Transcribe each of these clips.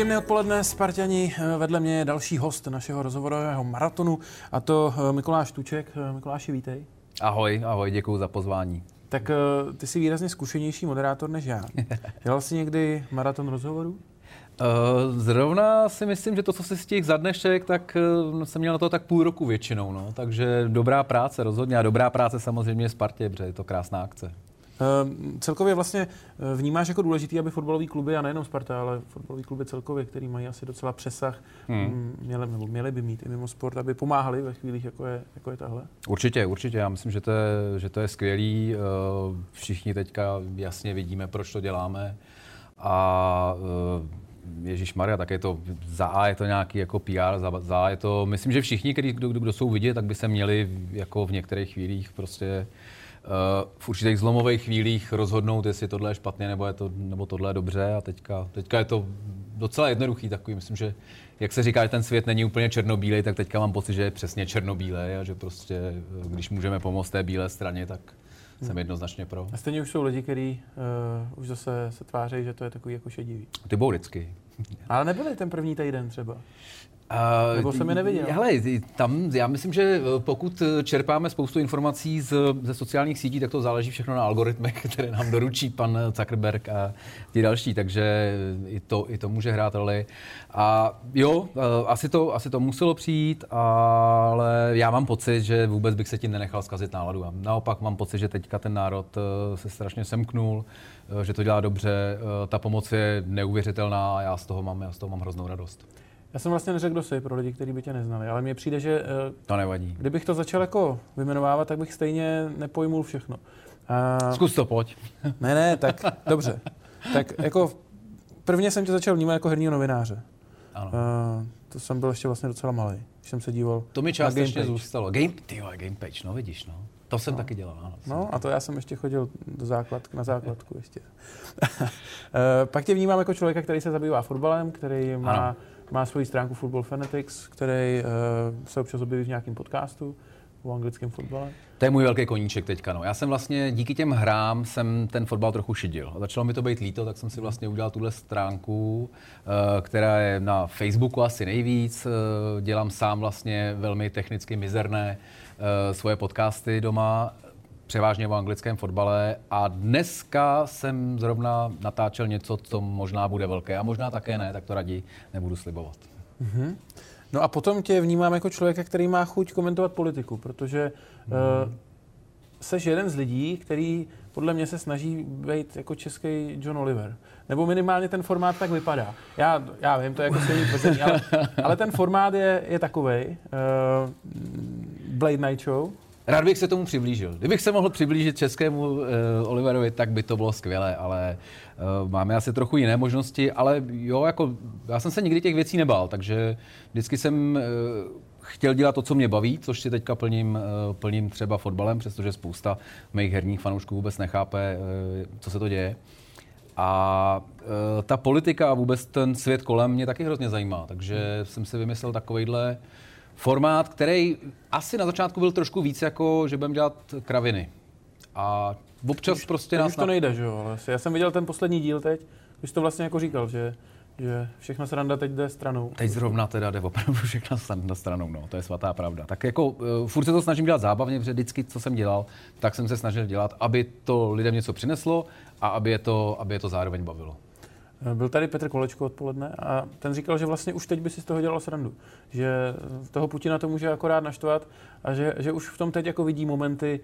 Příjemné odpoledne, Spartani. Vedle mě je další host našeho rozhovorového maratonu, a to eh, Mikuláš Tuček. Eh, Mikuláši, vítej. Ahoj, ahoj, děkuji za pozvání. Tak eh, ty jsi výrazně zkušenější moderátor než já. Dělal jsi někdy maraton rozhovorů? Zrovna si myslím, že to, co si z těch za dnešek, tak jsem měl na to tak půl roku většinou. No. Takže dobrá práce rozhodně a dobrá práce samozřejmě Spartě, protože je to krásná akce. Ehm, celkově vlastně eh, vnímáš jako důležitý, aby fotbalový kluby, a nejenom Sparta, ale fotbalový kluby celkově, který mají asi docela přesah, hmm. Mm, měli, nebo měli by mít i mimo sport, aby pomáhali ve chvílích, jako je, jako je tahle? Určitě, určitě. Já myslím, že to je, že to je skvělý. Eh, všichni teďka jasně vidíme, proč to děláme. A eh, Ježíš Maria, tak je to, za A je to nějaký jako PR, za, za A je to, myslím, že všichni, kdo, kdo, kdo jsou vidět, tak by se měli jako v některých chvílích prostě v určitých zlomových chvílích rozhodnout, jestli tohle je špatně nebo, je to, nebo tohle je dobře. A teďka, teďka je to docela jednoduchý takový. Myslím, že jak se říká, že ten svět není úplně černobílej, tak teďka mám pocit, že je přesně černobílej a že prostě, když můžeme pomoct té bílé straně, tak jsem hmm. jednoznačně pro. A stejně už jsou lidi, kteří uh, už zase se tváří, že to je takový jako šedivý. Ty budou vždycky. Ale nebyli ten první týden třeba. Uh, Nebo jsem je neviděl? Hele, tam já myslím, že eh, pokud eh, čerpáme spoustu informací z, ze sociálních sítí, tak to záleží všechno na algoritmech, které nám doručí pan Zuckerberg a ti další, takže i to, i to může hrát roli. A jo, asi to, asi to muselo přijít, ale já mám pocit, že vůbec bych se tím nenechal zkazit náladu. A naopak mám pocit, že teďka ten národ se strašně semknul, že to dělá dobře, ta pomoc je neuvěřitelná a já z toho mám, já z toho mám hroznou radost. Já jsem vlastně neřekl, kdo jsi pro lidi, kteří by tě neznali, ale mně přijde, že... Uh, to nevadí. Kdybych to začal jako vymenovávat, tak bych stejně nepojmul všechno. Uh, Zkus to, pojď. ne, ne, tak dobře. Tak jako prvně jsem tě začal vnímat jako herního novináře. Ano. Uh, to jsem byl ještě vlastně docela malý, když jsem se díval To mi částečně zůstalo. Game, ty game page, no vidíš, no. To jsem no. taky dělal, ano. No a to já jsem ještě chodil do základ, na základku ještě. Pak tě vnímám jako člověka, který se zabývá fotbalem, který má ano má svoji stránku Football Fanatics, který uh, se občas objeví v nějakém podcastu o anglickém fotbale. To je můj velký koníček teďka. No. Já jsem vlastně díky těm hrám jsem ten fotbal trochu šidil. Začalo mi to být líto, tak jsem si vlastně udělal tuhle stránku, uh, která je na Facebooku asi nejvíc. Uh, dělám sám vlastně velmi technicky mizerné svoje podcasty doma převážně o anglickém fotbale a dneska jsem zrovna natáčel něco, co možná bude velké a možná také ne, tak to raději nebudu slibovat. Mm-hmm. No a potom tě vnímám jako člověka, který má chuť komentovat politiku, protože mm. uh, seš jeden z lidí, který podle mě se snaží být jako český John Oliver. Nebo minimálně ten formát tak vypadá. Já, já vím, to je jako tvrzení, ale, ale ten formát je, je takový. Uh, Blade Night Show, Rád bych se tomu přiblížil. Kdybych se mohl přiblížit českému uh, Oliverovi, tak by to bylo skvělé, ale uh, máme asi trochu jiné možnosti, ale jo, jako já jsem se nikdy těch věcí nebál, takže vždycky jsem uh, chtěl dělat to, co mě baví, což si teďka plním, plním třeba fotbalem, přestože spousta mých herních fanoušků vůbec nechápe, co se to děje. A ta politika a vůbec ten svět kolem mě taky hrozně zajímá, takže jsem si vymyslel takovýhle uh, formát, který asi na začátku byl trošku víc jako, že budeme dělat kraviny. A občas už, prostě nás... Už to nejde, že jo? Já jsem viděl ten poslední díl teď, už to vlastně jako říkal, že že všechno sranda teď jde stranou. Teď zrovna teda jde opravdu všechno sranda stranou, no, to je svatá pravda. Tak jako uh, furt se to snažím dělat zábavně, protože vždycky, co jsem dělal, tak jsem se snažil dělat, aby to lidem něco přineslo a aby je to, aby je to zároveň bavilo. Byl tady Petr Kolečko odpoledne a ten říkal, že vlastně už teď by si z toho dělal srandu. Že toho Putina to může akorát naštvat a že, že už v tom teď jako vidí momenty,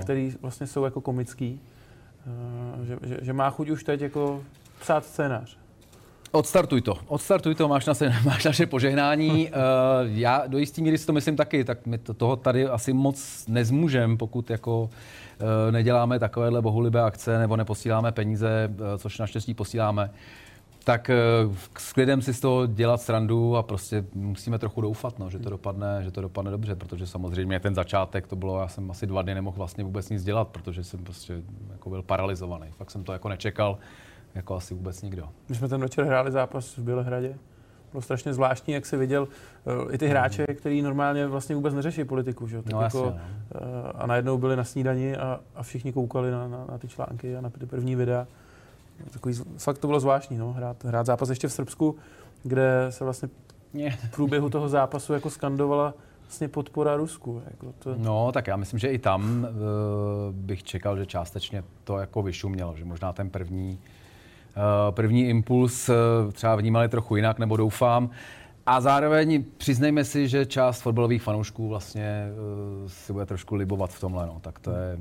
které vlastně jsou jako komický. Eh, že, že, že má chuť už teď jako psát scénář. Odstartuj to, odstartuj to, máš, na se, máš naše požehnání. uh, já do jistý míry si to myslím taky, tak my to, toho tady asi moc nezmůžem, pokud jako neděláme takovéhle bohulibé akce nebo neposíláme peníze, což naštěstí posíláme tak s klidem si z toho dělat srandu a prostě musíme trochu doufat, no, že, to dopadne, že to dopadne dobře, protože samozřejmě ten začátek to bylo, já jsem asi dva dny nemohl vlastně vůbec nic dělat, protože jsem prostě jako byl paralizovaný. Fakt jsem to jako nečekal jako asi vůbec nikdo. My jsme ten večer hráli zápas v Bělehradě. Bylo strašně zvláštní, jak se viděl uh, i ty hráče, mm. kteří normálně vlastně vůbec neřeší politiku. Že? Tak no, jako, jasně, uh, a najednou byli na snídani a, a všichni koukali na, na, na ty články a na ty první videa. Takový, fakt to bylo zvláštní, no, hrát, hrát zápas ještě v Srbsku, kde se vlastně v průběhu toho zápasu jako skandovala vlastně podpora Rusku. Jako to... No, tak já myslím, že i tam uh, bych čekal, že částečně to jako vyšumělo, že možná ten první, uh, první impuls uh, třeba vnímali trochu jinak, nebo doufám. A zároveň přiznejme si, že část fotbalových fanoušků vlastně uh, si bude trošku libovat v tomhle. No. Tak to je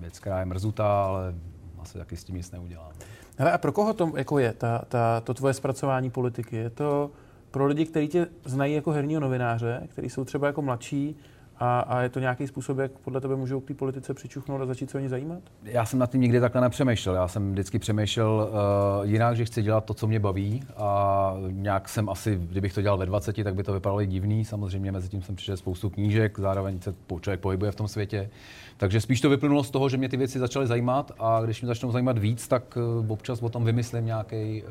věc, která je mrzutá, ale asi taky s tím nic neudělám. Hele, a pro koho to jako je, ta, ta, to tvoje zpracování politiky? Je to pro lidi, kteří tě znají jako herního novináře, kteří jsou třeba jako mladší, a, a je to nějaký způsob, jak podle tebe můžou k té politice přičuchnout a začít se o ní zajímat? Já jsem nad tím nikdy takhle nepřemýšlel. Já jsem vždycky přemýšlel uh, jinak, že chci dělat to, co mě baví. A nějak jsem asi, kdybych to dělal ve 20, tak by to vypadalo i divný. Samozřejmě mezi tím jsem přišel spoustu knížek, zároveň se člověk pohybuje v tom světě. Takže spíš to vyplynulo z toho, že mě ty věci začaly zajímat a když mě začnou zajímat víc, tak uh, občas o tom vymyslím nějaký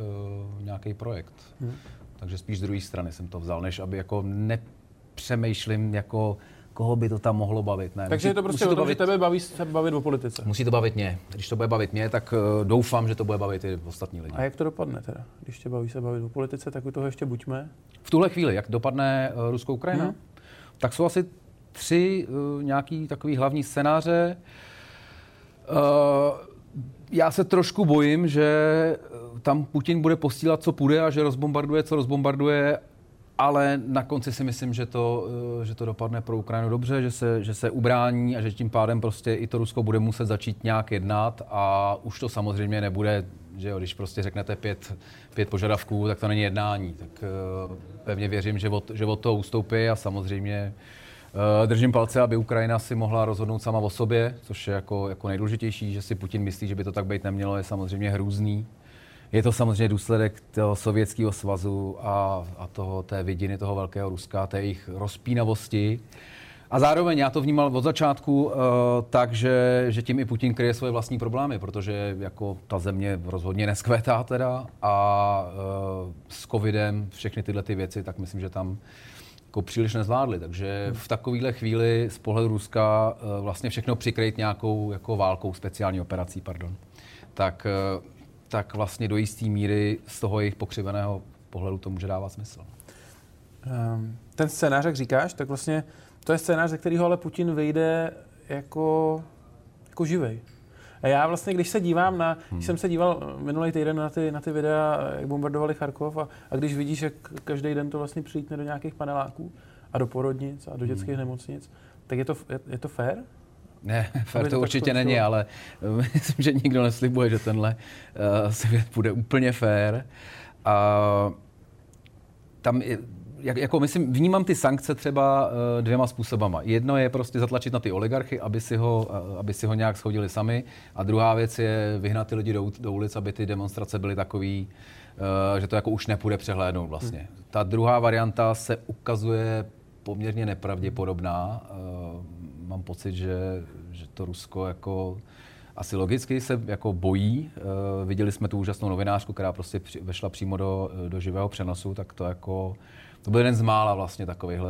uh, projekt. Hmm. Takže spíš z druhé strany jsem to vzal, než aby jako nepřemýšlím jako koho by to tam mohlo bavit. Ne, Takže musí, je to prostě o tom, bavit, že tebe baví se bavit o politice. Musí to bavit mě. Když to bude bavit mě, tak uh, doufám, že to bude bavit i ostatní lidi. A jak to dopadne teda? Když tě baví se bavit o politice, tak u toho ještě buďme. V tuhle chvíli, jak dopadne uh, Ruskou Ukrajina, hmm. tak jsou asi tři uh, nějaký takový hlavní scénáře. Uh, já se trošku bojím, že tam Putin bude posílat, co půjde a že rozbombarduje, co rozbombarduje, ale na konci si myslím, že to, eh, že to dopadne pro Ukrajinu dobře, že se, že se ubrání a že tím pádem prostě i to Rusko bude muset začít nějak jednat a už to samozřejmě nebude, že jo, když prostě řeknete pět, pět požadavků, tak to není jednání. Tak uh, pevně věřím, že od, že od toho ustoupí a samozřejmě uh, držím palce, aby Ukrajina si mohla rozhodnout sama o sobě, což je jako, jako nejdůležitější, že si Putin myslí, že by to tak být nemělo, je samozřejmě hrůzný. Je to samozřejmě důsledek toho sovětského svazu a, a toho, té vidiny toho velkého Ruska, té jejich rozpínavosti. A zároveň já to vnímal od začátku uh, tak, že, že tím i Putin kryje svoje vlastní problémy, protože jako ta země rozhodně neskvétá teda a uh, s covidem všechny tyhle ty věci, tak myslím, že tam jako příliš nezvládli. Takže v takovéhle chvíli z pohledu Ruska uh, vlastně všechno přikryt nějakou jako válkou, speciální operací, pardon. Tak uh, tak vlastně do jisté míry z toho jejich pokřiveného pohledu to může dávat smysl. Um, ten scénář, jak říkáš, tak vlastně to je scénář, ze kterého ale Putin vyjde jako, jako živej. A já vlastně, když se dívám na, hmm. když jsem se díval minulý týden na ty, na ty videa, jak bombardovali Charkov a, a když vidíš, jak každý den to vlastně přijítne do nějakých paneláků a do porodnic a do dětských hmm. nemocnic, tak je to, je, je to fair? Ne, fér to určitě není, ale myslím, že nikdo neslibuje, že tenhle uh, svět bude úplně fér. A tam je, jak, jako myslím, vnímám ty sankce třeba uh, dvěma způsobama. Jedno je prostě zatlačit na ty oligarchy, aby si ho, uh, aby si ho nějak schodili sami. A druhá věc je vyhnat ty lidi do, do ulic, aby ty demonstrace byly takový, uh, že to jako už nepůjde přehlédnout vlastně. Hmm. Ta druhá varianta se ukazuje poměrně nepravděpodobná. Uh, mám pocit, že, že to Rusko jako asi logicky se jako bojí. Uh, viděli jsme tu úžasnou novinářku, která prostě vešla přímo do, do živého přenosu, tak to jako to byl jeden z mála vlastně takovýchhle,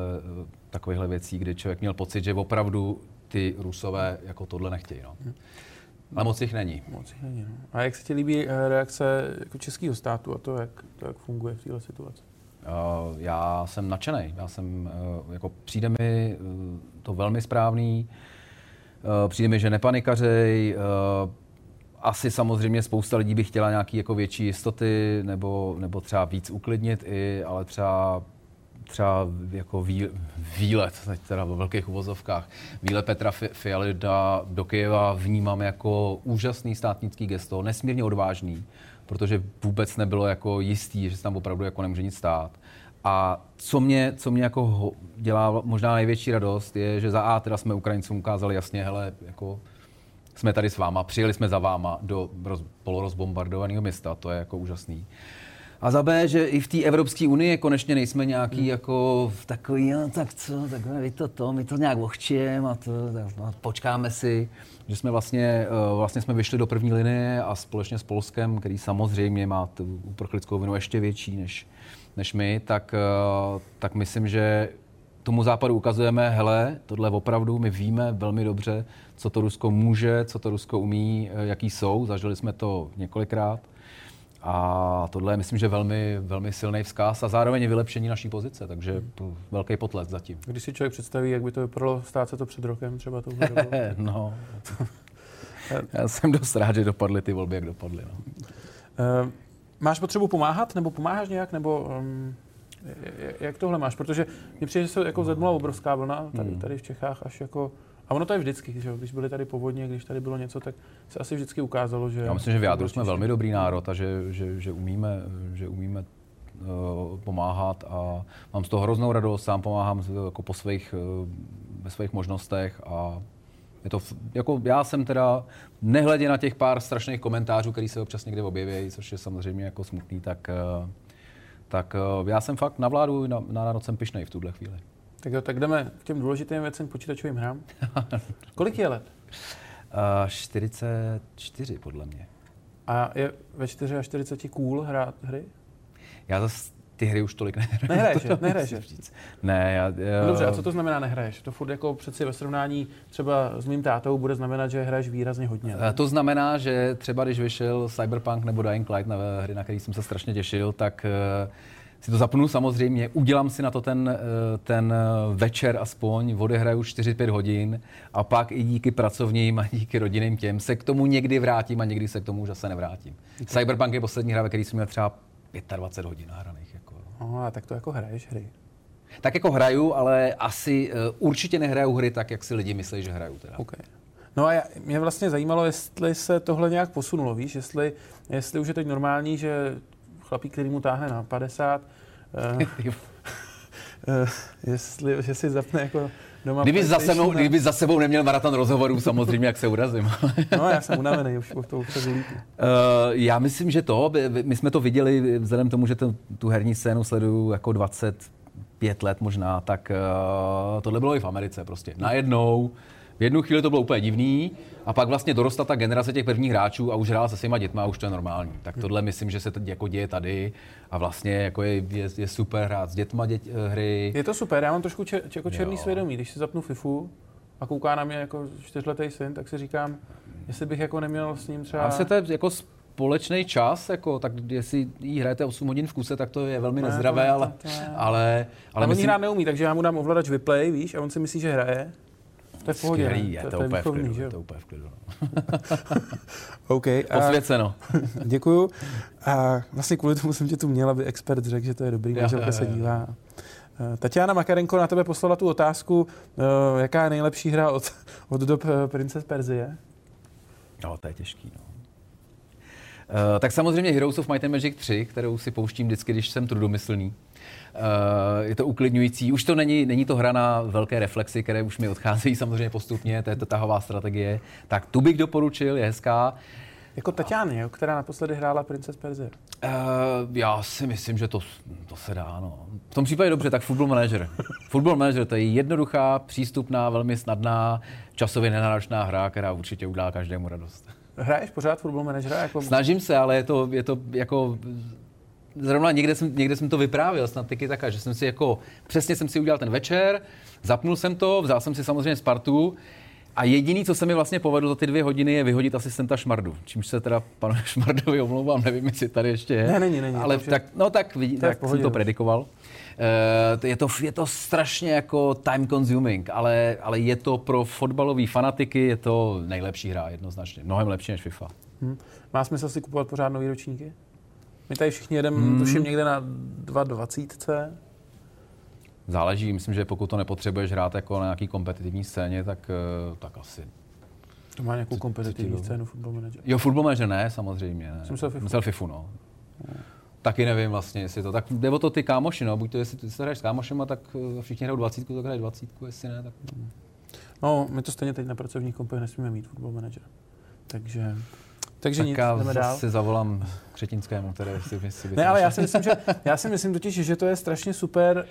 takovýchhle věcí, kdy člověk měl pocit, že opravdu ty Rusové jako tohle nechtějí. No. Ale moc jich není. Moc jich není no. A jak se ti líbí eh, reakce jako českého státu a to, jak, to, jak funguje v této situaci? Uh, já jsem nadšený. Já jsem, uh, jako přijde mi uh, to velmi správný. Přijde mi, že nepanikařej. Asi samozřejmě spousta lidí by chtěla nějaký jako větší jistoty nebo, nebo třeba víc uklidnit i, ale třeba třeba jako vý, výlet, teď teda ve velkých uvozovkách, výlet Petra Fialy do Kyjeva vnímám jako úžasný státnický gesto, nesmírně odvážný protože vůbec nebylo jako jistý, že se tam opravdu jako nemůže nic stát. A co mě, co mě jako dělá možná největší radost, je, že za A teda jsme Ukrajincům ukázali jasně, hele, jako jsme tady s váma, přijeli jsme za váma do roz, polorozbombardovaného města, to je jako úžasný. A za B, že i v té Evropské unii konečně nejsme nějaký hmm. jako takový, no tak co, tak my to to, my to nějak ohčijeme a to, tak, no, počkáme si že jsme vlastně, eh, vlastně jsme vyšli do první linie a společně s Polskem, který samozřejmě má tu uprchlickou vinu ještě větší než, než my, tak, eh, tak myslím, že tomu západu ukazujeme, hele, tohle opravdu, my víme velmi dobře, co to Rusko může, co to Rusko umí, eh, jaký jsou, zažili jsme to několikrát. A tohle je, myslím, že velmi, velmi silný vzkaz a zároveň je vylepšení naší pozice, takže velký potlesk zatím. Když si člověk představí, jak by to vypadalo stát se to před rokem, třeba to No, já jsem dost rád, že dopadly ty volby, jak dopadly. No. Uh, máš potřebu pomáhat, nebo pomáháš nějak, nebo um, jak tohle máš? Protože mě přijde, že se jako zedmula obrovská vlna tady, hmm. tady v Čechách až jako a ono to je vždycky, že když byly tady povodně, když tady bylo něco, tak se asi vždycky ukázalo, že... Já myslím, že v jádru jsme velmi dobrý národ a že, že, že umíme, že umíme uh, pomáhat a mám z toho hroznou radost, sám pomáhám jako po svých, uh, ve svých možnostech a je to, jako já jsem teda, nehledě na těch pár strašných komentářů, který se občas někde objeví, což je samozřejmě jako smutný, tak, uh, tak já jsem fakt na vládu, na, na národ jsem pišnej v tuhle chvíli. Tak jo, tak jdeme k těm důležitým věcem, počítačovým hrám. Kolik je let? Uh, 44 podle mě. A je ve 44 cool hrát hry? Já zase ty hry už tolik nehraju. Nehraješ, to nehraješ. Ne, já, já... No dobře, a co to znamená nehraješ? To furt jako přeci ve srovnání třeba s mým tátou bude znamenat, že hraješ výrazně hodně. Ne? To znamená, že třeba když vyšel Cyberpunk nebo Dying Light na hry, na který jsem se strašně těšil, tak uh, si to zapnu samozřejmě, udělám si na to ten, eh, ten eh, večer aspoň, odehraju 4-5 hodin a pak i díky pracovním a díky rodinným těm se k tomu někdy vrátím a někdy se k tomu už zase nevrátím. Okay. Cyberpunk je poslední hra, ve který jsem měl třeba 25 hodin nahraných. Jako. Oh, a tak to jako hraješ hry? Tak jako hraju, ale asi uh, určitě nehraju hry tak, jak si lidi myslí, že hraju. Teda. Okay. No a já, mě vlastně zajímalo, jestli se tohle nějak posunulo, víš, jestli, jestli už je teď normální, že chlapík, který mu táhne na 50, uh, uh, jestli, že si zapne jako doma kdyby za, sebou, na... kdyby za sebou neměl maraton rozhovorů, samozřejmě, jak se urazím. no, já jsem unavený už po toho uh, Já myslím, že to, my jsme to viděli vzhledem tomu, že to, tu herní scénu sleduju jako 25 let možná, tak uh, tohle bylo i v Americe prostě. Najednou v jednu chvíli to bylo úplně divný a pak vlastně dorostla ta generace těch prvních hráčů a už hrála se svýma dětma a už to je normální. Tak tohle myslím, že se to jako děje tady a vlastně jako je, je, je super hrát s dětma dět, eh, hry. Je to super, já mám trošku čer, jako černý jo. svědomí, když si zapnu FIFU a kouká na mě jako čtyřletý syn, tak si říkám, jestli bych jako neměl s ním třeba... A se to je jako společný čas, jako, tak jestli jí hrajete 8 hodin v kuse, tak to je velmi ne, nezdravé, to, ale, to, to je... ale, ale, ale myslím... hrát neumí, takže já mu dám ovladač vyplay, víš, a on si myslí, že hraje. To je v pohodě. Skvělý, je to, to, to, úplně v klidu, je to úplně v klidu. OK. Posvěceno. děkuju. A vlastně kvůli tomu jsem tě tu měl, aby expert řekl, že to je dobrý, manželka se dívá. Eh, Tatiana Makarenko na tebe poslala tu otázku, eh, jaká je nejlepší hra od, od dob eh, Princess Perzie? No, to je těžký, no. Uh, tak samozřejmě Heroes of Might and Magic 3, kterou si pouštím vždycky, když jsem trudomyslný. Uh, je to uklidňující. Už to není, není to hra na velké reflexy, které už mi odcházejí samozřejmě postupně, to je to tahová strategie. Tak tu bych doporučil, je hezká. Jako Tatiany, jo, která naposledy hrála Princess Persia. Uh, já si myslím, že to, to se dá, no. V tom případě dobře, tak Football Manager. Football Manager to je jednoduchá, přístupná, velmi snadná, časově nenáročná hra, která určitě udá každému radost. Hraješ pořád Football Managera? Jako... Snažím se, ale je to, je to jako zrovna někde jsem, někde jsem to vyprávěl, snad taky taká, že jsem si jako, přesně jsem si udělal ten večer, zapnul jsem to, vzal jsem si samozřejmě Spartu a jediný, co se mi vlastně povedlo za ty dvě hodiny, je vyhodit asistenta Šmardu. Čímž se teda panu Šmardovi omlouvám, nevím, jestli tady ještě je. Ne, není, není. Ale tak, no tak, vidí, tak jsem to predikoval. Uh, je, to, je to strašně jako time consuming, ale, ale je to pro fotbalové fanatiky, je to nejlepší hra jednoznačně. Mnohem lepší než FIFA. Hmm. Má smysl si kupovat pořád nový ročníky? My tady všichni jedeme, hmm. tuším, někde na 2.20. Záleží, myslím, že pokud to nepotřebuješ hrát jako na nějaký kompetitivní scéně, tak, eh, tak asi. To má nějakou kompetitivní scénu Football Manager? Jo, Football Manager ne, samozřejmě. Ne. Jsem FIFU. Myslel FIFU, no. Hmm. Taky nevím vlastně, jestli to. Tak jde o to ty kámoši, no. Buď to, jestli ty se hraješ s kámošema, tak eh, všichni hrajou 20, tak hraješ 20, jestli ne, tak... No, my to stejně teď na pracovních kompech nesmíme mít Football Manager. Takže takže tak nic, já jdeme dál. si zavolám Křetinskému, který si, si Ne, ale já si myslím, že, já si myslím totiž, že to je strašně super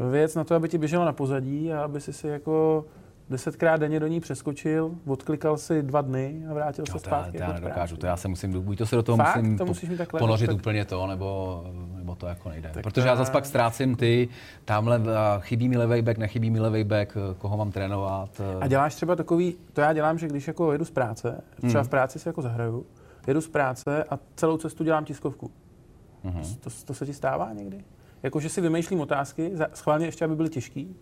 uh, věc na to, aby ti běžela na pozadí a aby si si jako desetkrát denně do ní přeskočil, odklikal si dva dny a vrátil no, se zpátky. Já, já jako nedokážu, to já se musím, buď to se do toho Fakt? musím to musíš mít takhle, ponořit tak... úplně to, nebo, nebo to jako nejde. Tak Protože já zase pak ztrácím ty, tamhle chybí mi levej back, nechybí mi levej back, koho mám trénovat. A děláš třeba takový, to já dělám, že když jako jedu z práce, třeba hmm. v práci si jako zahraju, jedu z práce a celou cestu dělám tiskovku. Mm-hmm. To, to se ti stává někdy? Jako, že si vymýšlím otázky, schválně ještě, aby byly těžký.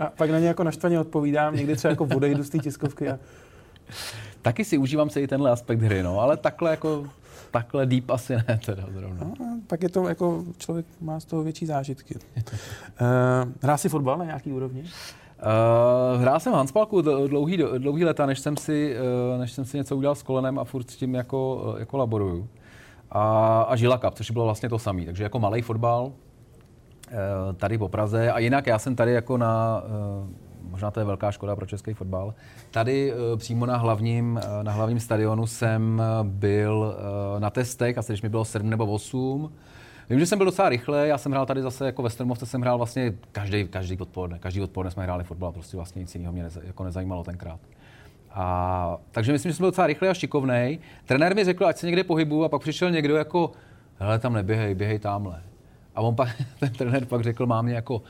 A pak na ně jako naštvaně odpovídám, někdy třeba jako odejdu z té tiskovky. A... Taky si užívám se i tenhle aspekt hry, no, ale takhle jako takhle deep asi ne teda zrovna. No, tak je to jako, člověk má z toho větší zážitky. uh, hrál si fotbal na nějaký úrovni? Uh, hrál jsem Hanspalku dlouhý, dlouhý leta, než jsem, si, uh, než jsem si něco udělal s kolenem a furt s tím jako, jako laboruju. A, a Žila Cup, což bylo vlastně to samé. Takže jako malý fotbal tady po Praze. A jinak já jsem tady jako na, uh, možná to je velká škoda pro český fotbal, tady uh, přímo na hlavním, na hlavním stadionu jsem byl na testech, asi když mi bylo 7 nebo 8. Vím, že jsem byl docela rychle, já jsem hrál tady zase jako ve Strmovce, jsem hrál vlastně každý, každý odpoledne. Každý odpoledne jsme hráli fotbal, prostě vlastně nic jiného mě neza, jako nezajímalo tenkrát. A, takže myslím, že jsem byl docela rychlý a šikovný. Trenér mi řekl, ať se někde pohybu a pak přišel někdo jako, hele, tam neběhej, běhej tamhle. A on pak, ten trenér pak řekl mámě jako,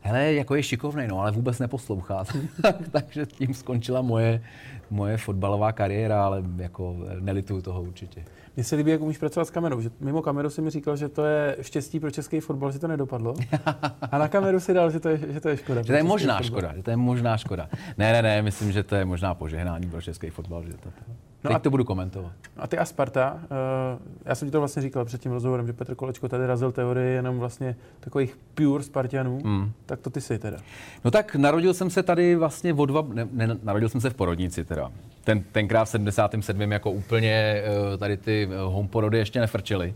hele, jako je šikovný, no, ale vůbec neposlouchá. takže tím skončila moje, moje fotbalová kariéra, ale jako nelituju toho určitě. Mně se líbí, jak umíš pracovat s kamerou. Že mimo kameru si mi říkal, že to je štěstí pro český fotbal, že to nedopadlo. A na kameru si dal, že to je, že to je škoda. Že to je možná fotbal. škoda, že to je možná škoda. Ne, ne, ne, myslím, že to je možná požehnání pro český fotbal. Že to, No Teď a, to budu komentovat. A ty a Sparta, uh, já jsem ti to vlastně říkal před tím rozhovorem, že Petr Kolečko tady razil teorie jenom vlastně takových pure Spartianů, mm. tak to ty jsi teda. No tak narodil jsem se tady vlastně o dva, ne, ne narodil jsem se v porodnici teda. Ten, tenkrát v 77. jako úplně uh, tady ty eh, home porody ještě nefrčily.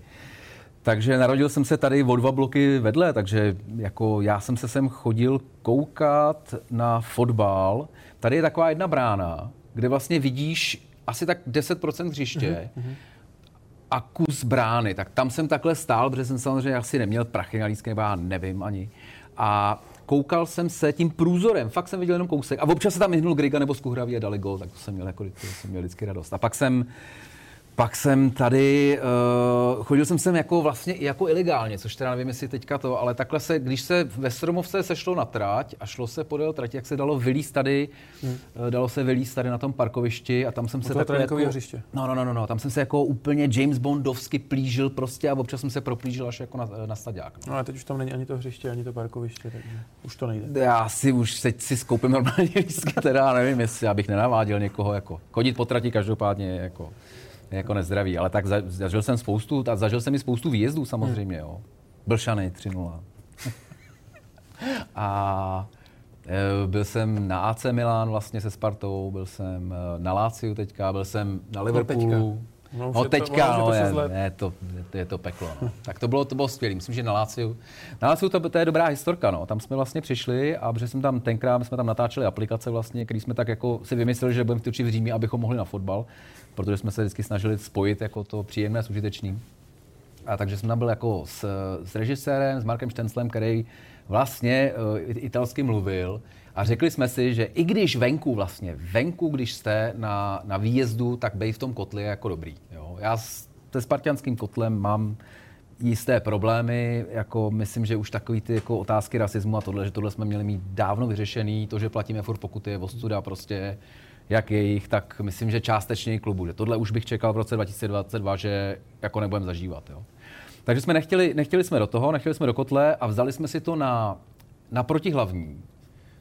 Takže narodil jsem se tady o dva bloky vedle, takže jako já jsem se sem chodil koukat na fotbal. Tady je taková jedna brána, kde vlastně vidíš asi tak 10% hřiště mm-hmm. a kus brány. Tak tam jsem takhle stál, protože jsem samozřejmě asi neměl prachy na lístky, nebo já nevím ani. A koukal jsem se tím průzorem, fakt jsem viděl jenom kousek. A občas se tam vyhnul Griga nebo Skuhraví a dali gol, tak to jsem měl, jako, to jsem měl vždycky radost. A pak jsem pak jsem tady, uh, chodil jsem sem jako vlastně jako ilegálně, což teda nevím, jestli teďka to, ale takhle se, když se ve Stromovce sešlo na trať a šlo se podél trati, jak se dalo vylíst tady, hmm. uh, dalo se vylíst tady na tom parkovišti a tam jsem se takhle jako, hřiště. No, no, no, no, no, tam jsem se jako úplně James Bondovsky plížil prostě a občas jsem se proplížil až jako na, na stadiák. No. no ale teď už tam není ani to hřiště, ani to parkoviště, takže už to nejde. Já si už teď si skoupím normálně lístky, teda nevím, jestli já bych nenaváděl někoho jako chodit po trati každopádně jako jako nezdravý, ale tak zažil jsem spoustu, a zažil jsem i spoustu výjezdů samozřejmě, jo. Blšany 3-0. a e, byl jsem na AC Milan vlastně se Spartou, byl jsem e, na Láciu teďka, byl jsem na Liverpoolu. No, no teďka, to, no, je, ne, to, to, je to peklo. No. tak to bylo, to bylo skvělé. Myslím, že na Láciu, na Láciu to, to, je dobrá historka. No. Tam jsme vlastně přišli a protože jsme tam tenkrát, jsme tam natáčeli aplikace vlastně, který jsme tak jako si vymysleli, že budeme v Římě, abychom mohli na fotbal protože jsme se vždycky snažili spojit jako to příjemné s užitečným. A takže jsem tam byl jako s, s režisérem, s Markem Štenclem, který vlastně uh, italsky mluvil a řekli jsme si, že i když venku vlastně, venku, když jste na, na výjezdu, tak bej v tom kotli je jako dobrý. Jo. Já s, se spartianským kotlem mám jisté problémy, jako myslím, že už takový ty jako otázky rasismu a tohle, že tohle jsme měli mít dávno vyřešený, to, že platíme furt pokuty je ostuda prostě jak jejich, tak myslím, že částečně i klubu. Že tohle už bych čekal v roce 2022, že jako nebudeme zažívat. Jo. Takže jsme nechtěli, nechtěli jsme do toho, nechtěli jsme do kotle a vzali jsme si to na, na protihlavní.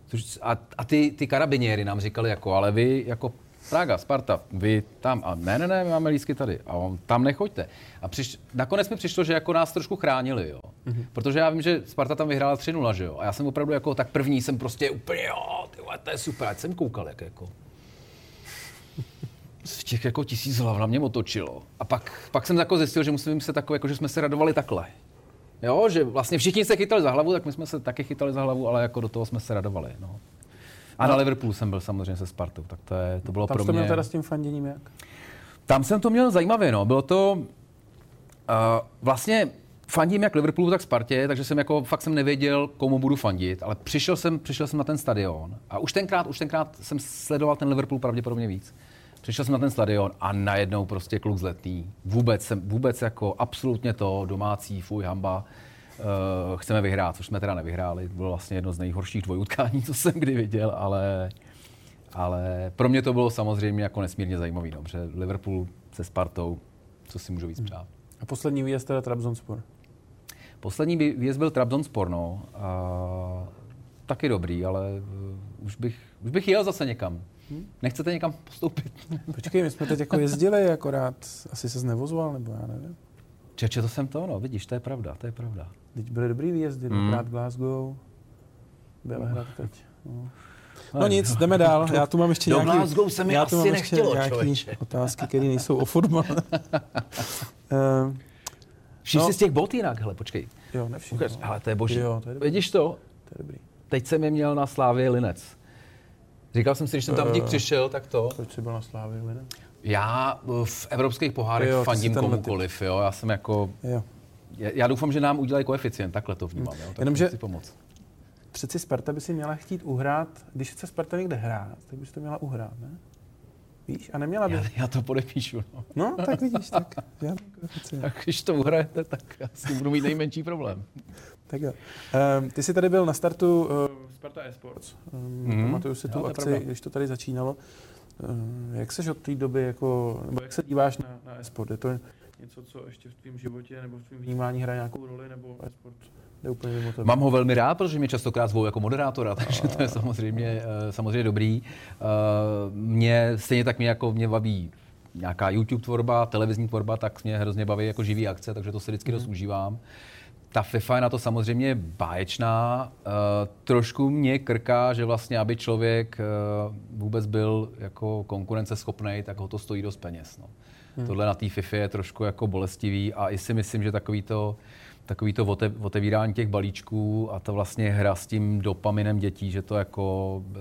Což, a, a ty, ty karabiněry nám říkali, jako, ale vy jako Praga, Sparta, vy tam, a ne, ne, ne, my máme lísky tady, a on, tam nechoďte. A přiš, nakonec mi přišlo, že jako nás trošku chránili, jo. Mm-hmm. Protože já vím, že Sparta tam vyhrála 3-0, že jo. A já jsem opravdu jako, tak první jsem prostě úplně, jo, ty to je super, ať jsem koukal, jak jako z těch jako tisíc hlav na mě otočilo. A pak, pak jsem jako zjistil, že musím se takové, jako, že jsme se radovali takhle. Jo, že vlastně všichni se chytali za hlavu, tak my jsme se taky chytali za hlavu, ale jako do toho jsme se radovali. No. A na Liverpoolu jsem byl samozřejmě se Spartou, tak to, je, to bylo Tam pro mě... Tam měl teda s tím fanděním jak? Tam jsem to měl zajímavě, no. Bylo to... Uh, vlastně fandím jak Liverpoolu, tak Spartě, takže jsem jako fakt jsem nevěděl, komu budu fandit, ale přišel jsem, přišel jsem na ten stadion a už tenkrát, už tenkrát jsem sledoval ten Liverpool pravděpodobně víc. Přišel jsem na ten stadion a najednou prostě kluk zletý. Vůbec, jsem, vůbec jako absolutně to, domácí, fuj, hamba. Uh, chceme vyhrát, což jsme teda nevyhráli. Bylo vlastně jedno z nejhorších dvojutkání, co jsem kdy viděl, ale Ale pro mě to bylo samozřejmě jako nesmírně zajímavý, no, protože Liverpool se Spartou, co si můžu víc přát. A poslední výjezd teda Trabzonspor. Poslední výjezd byl Trabzonspor, no. A, taky dobrý, ale uh, už bych, už bych jel zase někam. Hm? Nechcete někam postoupit? Počkej, my jsme teď jako jezdili, akorát asi se znevozoval, nebo já nevím. Čeče, to jsem to, no, vidíš, to je pravda, to je pravda. Teď byly dobrý výjezdy, mm. Glasgow, Bělehrad teď. No. No nic, jdeme dál. Já tu mám ještě Do nějaký, Glasgow se mi já asi tu mám nechtělo, ještě nějaký otázky, které nejsou o fotbale. uh, Všim no. si z těch bot jinak, hele, počkej. Jo, nevšiml. Ukaž, ale to je boží. Jo, to je dobrý. Vidíš to? To je dobrý. Teď jsem je měl na Slávě Linec. Říkal jsem si, když jsem tam dík přišel, tak to. Proč jsi byl na Slávě Linec? Já eh, v evropských pohárech Jo, fandím komukoliv, jo. Já jsem jako... Jo. Já, já doufám, že nám udělají koeficient, takhle to vnímám, jo. Tak Jenomže- chci pomoct. Přeci Sparta by si měla chtít uhrát, když chce Sparta někde hrát, tak bys to měla uhrát, ne? Víš? A neměla by... Já, já to podepíšu, no. No, tak vidíš, tak. Koeficient. Tak když to uhrajete, tak já s tím budu mít nejmenší problém. Tak jo. Um, ty jsi tady byl na startu uh, Sparta Esports. Um, Mhm. mm. Pamatuju si Jo, tu to je akci, pravda. když to tady začínalo. Um, jak seš od té doby, jako, nebo jak se díváš na, na esport? Je to něco, co ještě v tvém životě nebo v tvém vnímání hraje nějakou roli, nebo esport jde úplně mimo tebe? Mám ho velmi rád, protože mě častokrát zvou jako moderátora, takže to je samozřejmě, eh, samozřejmě dobrý. Eh, Mě stejně tak mě jako mě baví nějaká YouTube tvorba, televizní tvorba, tak mě hrozně baví jako živý akce, takže to si vždycky dost užívám. Ta FIFA je na to samozřejmě báječná. Eh, trošku mě krká, že vlastně, aby člověk eh, vůbec byl jako konkurenceschopný, tak ho to stojí dost peněz. No. Tohle na té FIFA je trošku jako bolestivý a i si myslím, že takový to, takový to ote, otevírání těch balíčků a to vlastně hra s tím dopaminem dětí, že to jako e,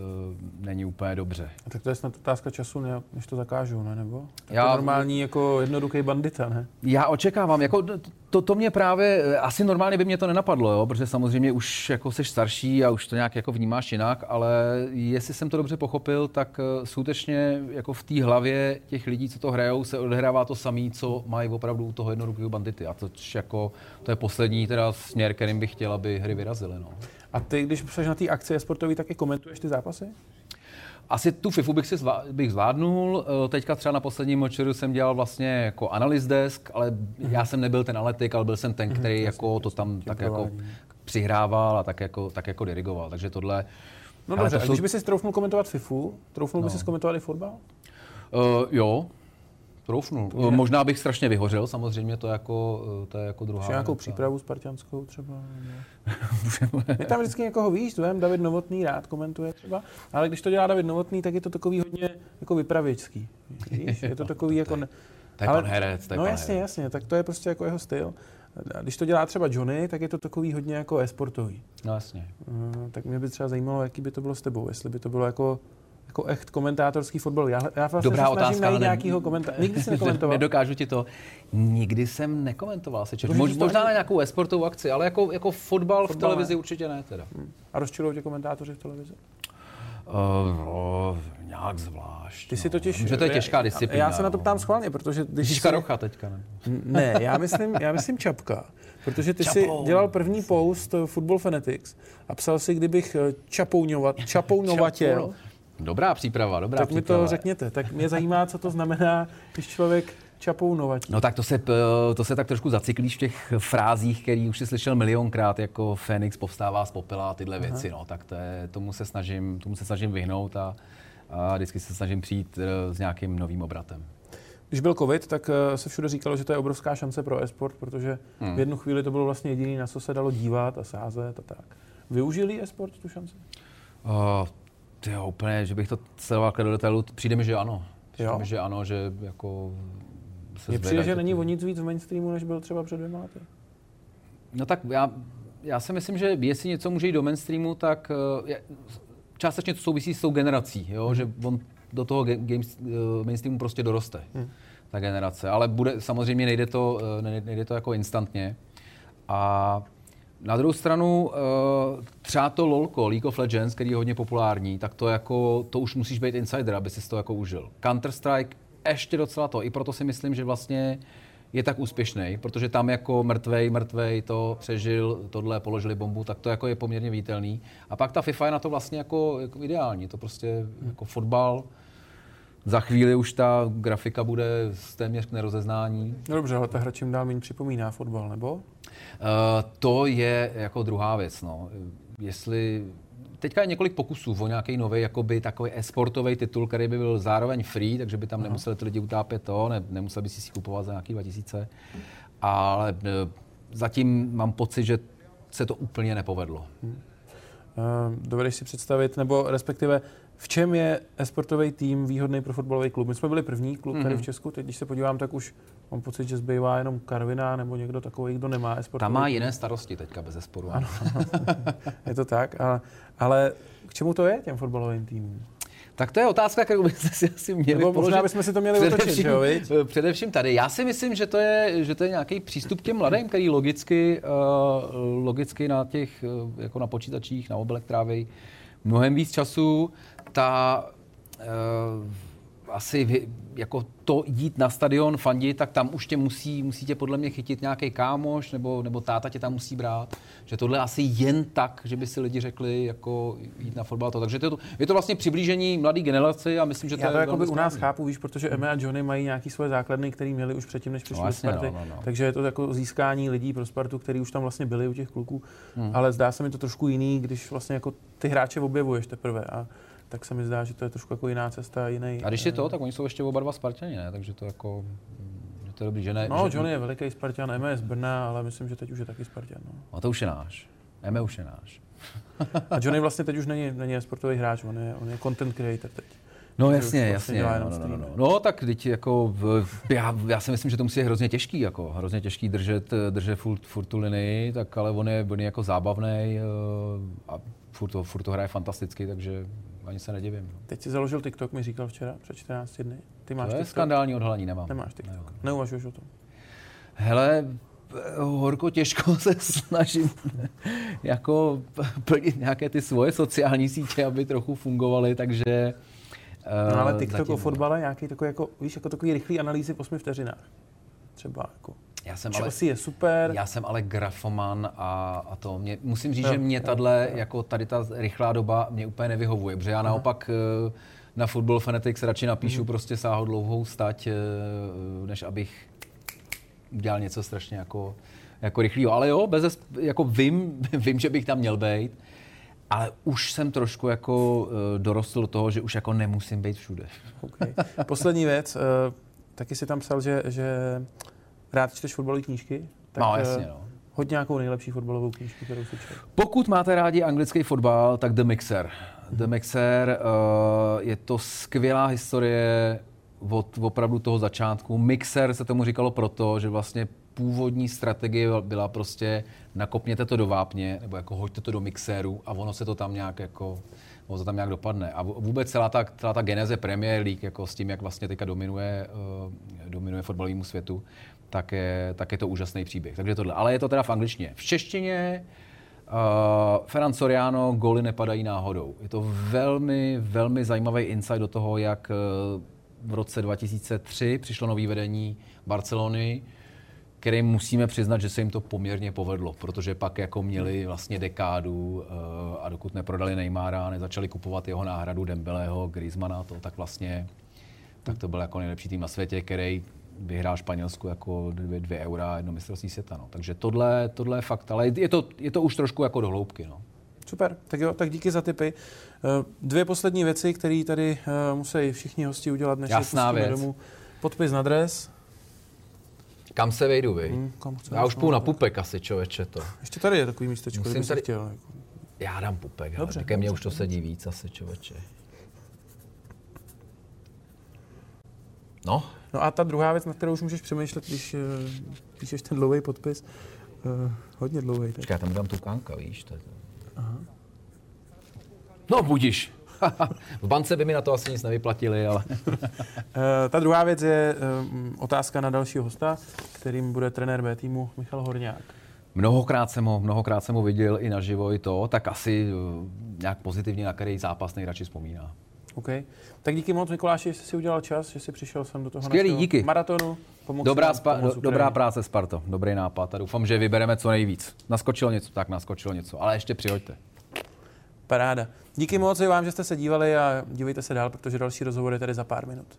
není úplně dobře. A tak to je snad otázka času, ne, než to zakážou, ne? Nebo? Tak Já- to normální jako jednoduchý bandita, ne? Já očekávám, jako to, to mě právě, asi normálně by mě to nenapadlo, jo, protože samozřejmě už jako seš starší a už to nějak jako vnímáš jinak, ale jestli jsem to dobře pochopil, tak eh, skutečně jako v té hlavě těch lidí, co to hrajou, se odehrává to samé, co mají opravdu u toho jednoduchého bandity. A to, jako, to je poslední teda směr, kterým bych chtěl, aby hry vyrazily. No. A ty, když jsi na té akci sportový, tak i komentuješ ty zápasy? Asi tu FIFU bych si zvá, bych zvládnul. Eh, Teďka třeba na posledním močeru jsem dělal vlastně jako analyst desk, ale já jsem nebyl ten analytik, ale byl jsem ten, který jako to tam tak jako přihrával a tak jako, tak jako dirigoval. Takže tohle... No dobře, to a jsou- když by si troufnul komentovat FIFU, troufnul by si komentovat i fotbal? Uh, jo, troufnu. Uh, možná bych strašně vyhořel, samozřejmě to, jako, uh, to je jako druhá Ještě nějakou přípravu spartianskou třeba? My tam vždycky někoho víš, vem, David Novotný rád komentuje třeba, ale když to dělá David Novotný, tak je to takový hodně jako vypravěčský. Víš? Je to takový jako... Ne... To je ale- pan herec, to je No pan jasně, herec. jasně, tak to je prostě jako jeho styl. A když to dělá třeba Johnny, tak je to takový hodně jako e-sportový. No jasně. Uh, tak mě by třeba zajímalo, jaký by to bylo s tebou, jestli by to bylo jako jako echt komentátorský fotbal. Já, já vlastně Dobrá se otázka, najít ne- nějakýho komentáře. Nikdy jsi nekomentoval. Nedokážu ti to. Nikdy jsem nekomentoval. Se Mož, možná na nějakou esportovou akci, ale jako, jako fotbal, v Fotbal televizi ne. určitě ne. Teda. A rozčilují tě komentátoři v televizi? Uh, no, nějak zvlášť. Ty si totiž... Že to je těžká disciplína. Já se na to no. ptám schválně, protože... Když Ježíš jsi- Karocha teďka, ne? Ne, já myslím, já myslím Čapka. Protože ty si dělal první post eh, Football Fanatics a psal si, kdybych eh, čapouňovat, čapounovatěl, Dobrá příprava, dobrá tak mi příprava. to řekněte. Tak mě zajímá, co to znamená, když člověk čapounovatí. No tak to se, p- to se tak trošku zacyklíš v těch frázích, který už jsi slyšel milionkrát, jako Fénix povstává z popela a tyhle věci. No, tak to je, tomu, se snažím, tomu se snažím vyhnout a, a vždycky se snažím přijít eh, s nějakým novým obratem. Když byl covid, tak eh, se všude říkalo, že to je obrovská šance pro e-sport, protože v jednu chvíli to bylo vlastně jediný, na co se dalo dívat a sázet a tak. Využili e-sport tu šanci? Uh, ty jo, úplně, že bych to sledoval do detailu, přijde mi, že ano. Přijde Jo? mi, že ano, že jako se Mně přijde, že není o nic víc v mainstreamu, než byl třeba před dvěma lety. No tak já, já si myslím, že jestli něco může jít do mainstreamu, tak eh, je, částečně to souvisí s tou generací, jo? že on do toho ga- games, eh, mainstreamu prostě doroste, ta generace. Ale bude, samozřejmě nejde to, eh, nejde to jako instantně. A na druhou stranu, eh, třeba to LOLko, League of Legends, který je hodně populární, tak to jako, to už musíš být insider, aby si to jako užil. Counter-Strike ještě docela to, i proto si myslím, že vlastně je tak úspěšný, protože tam jako mrtvej, mrtvej to přežil, tohle položili bombu, tak to jako je poměrně vítelný. A pak ta FIFA je na to vlastně jako, jako ideální. To prostě jako fotbal, za chvíli už ta grafika bude téměř k nerozeznání. No dobře, ale ta hra čím dál méně připomíná fotbal, nebo? Uh, to je jako druhá věc. No. Jestli teďka je několik pokusů o nějaký nový jakoby takový esportový titul, který by byl zároveň free, takže by tam Aha. nemuseli ty lidi utápět to, ne, nemuseli by si si kupovat za nějaký 2000. Ale e, zatím mám pocit, že se to úplně nepovedlo. Hmm. Uh, dovedeš si představit, nebo respektive v čem je esportový tým výhodný pro fotbalový klub? My jsme byli první klub mm-hmm. tady v mhm. Česku, teď když se podívám, tak už mám pocit, že zbývá jenom Karvina nebo někdo takový, kdo nemá esportový Tam má jiné starosti teďka bez esporu. Ano, je to tak, ale, ale k čemu to je těm fotbalovým týmům? Tak to je otázka, kterou byste si asi měli Nebo možná bychom si to měli především, otočit, jo, viď? Především tady. Já si myslím, že to je, že to je nějaký přístup k těm mladým, který logicky, uh, logicky na těch, uh, jako na počítačích, na tráví mnohem víc času. Ta uh, asi jako to jít na stadion, fandit, tak tam už tě musí, musí tě podle mě chytit nějaký kámoš, nebo, nebo táta tě tam musí brát. Že tohle asi jen tak, že by si lidi řekli, jako jít na fotbal. To. Takže to je, to, je to vlastně přiblížení mladé generaci a myslím, že to Já to je jako by u nás chápu, víš, protože Emma a Johnny mají nějaký svoje základny, které měli už předtím, než přišli no, jasně, Sparty. No, no, no. Takže je to jako získání lidí pro Spartu, kteří už tam vlastně byli u těch kluků. Hmm. Ale zdá se mi to trošku jiný, když vlastně jako ty hráče objevuješ teprve. A tak se mi zdá, že to je trošku jako jiná cesta, jiný. A když je to, tak oni jsou ještě oba dva Spartani, ne? Takže to jako že to je dobrý, že ne. No, že... Johnny je veliký Spartan, Eme je z Brna, ale myslím, že teď už je taky Spartan. No. A to už je náš. Eme už je náš. A Johnny vlastně teď už není, není sportový hráč, on je, on je content creator teď. No jasně, vlastně jasně. No, no, no, no. no, tak teď jako, v, já, já, si myslím, že to musí být hrozně těžký, jako, hrozně těžký držet, držet furt, furt tu linii, tak ale on je, on je jako zábavný uh, a furt to, furt to hraje fantasticky, takže ani se nedivím. No. Teď si založil TikTok, mi říkal včera, před 14 dny. Ty máš to je TikTok? skandální odhalení, nemám. Nemáš TikTok, ne, neuvažuješ o tom? Hele, horko těžko se snažím jako plnit nějaké ty svoje sociální sítě, aby trochu fungovaly, takže... No ale TikTok zatím, o fotbale, nějaký takový, jako, víš, jako takový rychlý analýzy v 8 vteřinách. Třeba jako. Já jsem Chelsea ale, je super. Já jsem ale grafoman a, a to mě, musím říct, jo, že mě tahle, jako tady ta rychlá doba mě úplně nevyhovuje, protože já naopak eh, na Football Fanatics radši napíšu mm. prostě dlouhou stať, eh, než abych udělal něco strašně jako, jako rychlého. Ale jo, bez, jako vím, vím, že bych tam měl být, ale už jsem trošku jako uh, dorostl do toho, že už jako nemusím být všude. Okay. Poslední věc, taky si tam psal, že, že rád čteš fotbalové knížky. Tak, no, jasně, no. Hoď nějakou nejlepší fotbalovou knížku, kterou si četl. Pokud máte rádi anglický fotbal, tak The Mixer. The Mixer uh, je to skvělá historie od opravdu toho začátku. Mixer se tomu říkalo proto, že vlastně původní strategie byla prostě nakopněte to do vápně, nebo jako hoďte to do mixéru a ono se to tam nějak jako ono to tam nějak dopadne. A vůbec celá ta, celá ta geneze Premier League, jako s tím, jak vlastně teďka dominuje, uh, dominuje fotbalovému světu, tak je, tak je to úžasný příběh. Takže tohle. Ale je to teda v angličtině. V češtině uh, Ferran Soriano, goly nepadají náhodou. Je to velmi, velmi zajímavý insight do toho, jak uh, v roce 2003 přišlo nový vedení Barcelony, který musíme přiznat, že se jim to poměrně povedlo, protože pak jako měli vlastně dekádu uh, a dokud neprodali Neymara nezačali kupovat jeho náhradu Dembeleho, Griezmana, to, tak vlastně tak to byl jako nejlepší tým na světě, který vyhrál Španělsku jako dvě, dvě eura a jedno mistrovství světa. No. Takže tohle, tohle je fakt, ale je to, je to už trošku jako do hloubky. No. Super, tak jo, tak díky za tipy. Eh, dvě poslední věci, které tady eh, musí všichni hosti udělat, než Jasná věc. domů. Podpis na dres. Kam se vejdu, vy? Hmm, kam Já už půjdu na pupek asi, člověče to. Ještě tady je takový místečko, Musím tady... chtěl. Jako. Já dám pupek, dobře, ale mě už to sedí víc asi, člověče. No. No a ta druhá věc, na kterou už můžeš přemýšlet, když uh, píšeš ten dlouhý podpis, uh, hodně dlouhý. Počkej, tam dám tu kánka, víš? To je to. Aha. No, budíš. v bance by mi na to asi nic nevyplatili, ale... Eh, ta druhá věc je otázka na dalšího hosta, kterým bude trenér B týmu Michal Horňák. Mnohokrát jsem ho, mnohokrát jsem ho viděl i naživo i to, tak asi nějak pozitivně na který zápas nejradši vzpomíná. OK. Tak díky moc, Mikuláši, že jsi si udělal čas, že jsi přišel sem do toho Skvělý, díky. maratonu. Dobrá, nám spa, do, dobrá práce, Sparto. Dobrý nápad a doufám, že vybereme co nejvíc. Naskočilo něco, tak naskočilo něco, ale ještě přihoďte. Paráda. Díky moc i vám, že jste se dívali a dívejte se dál, protože další rozhovor je tady za pár minut.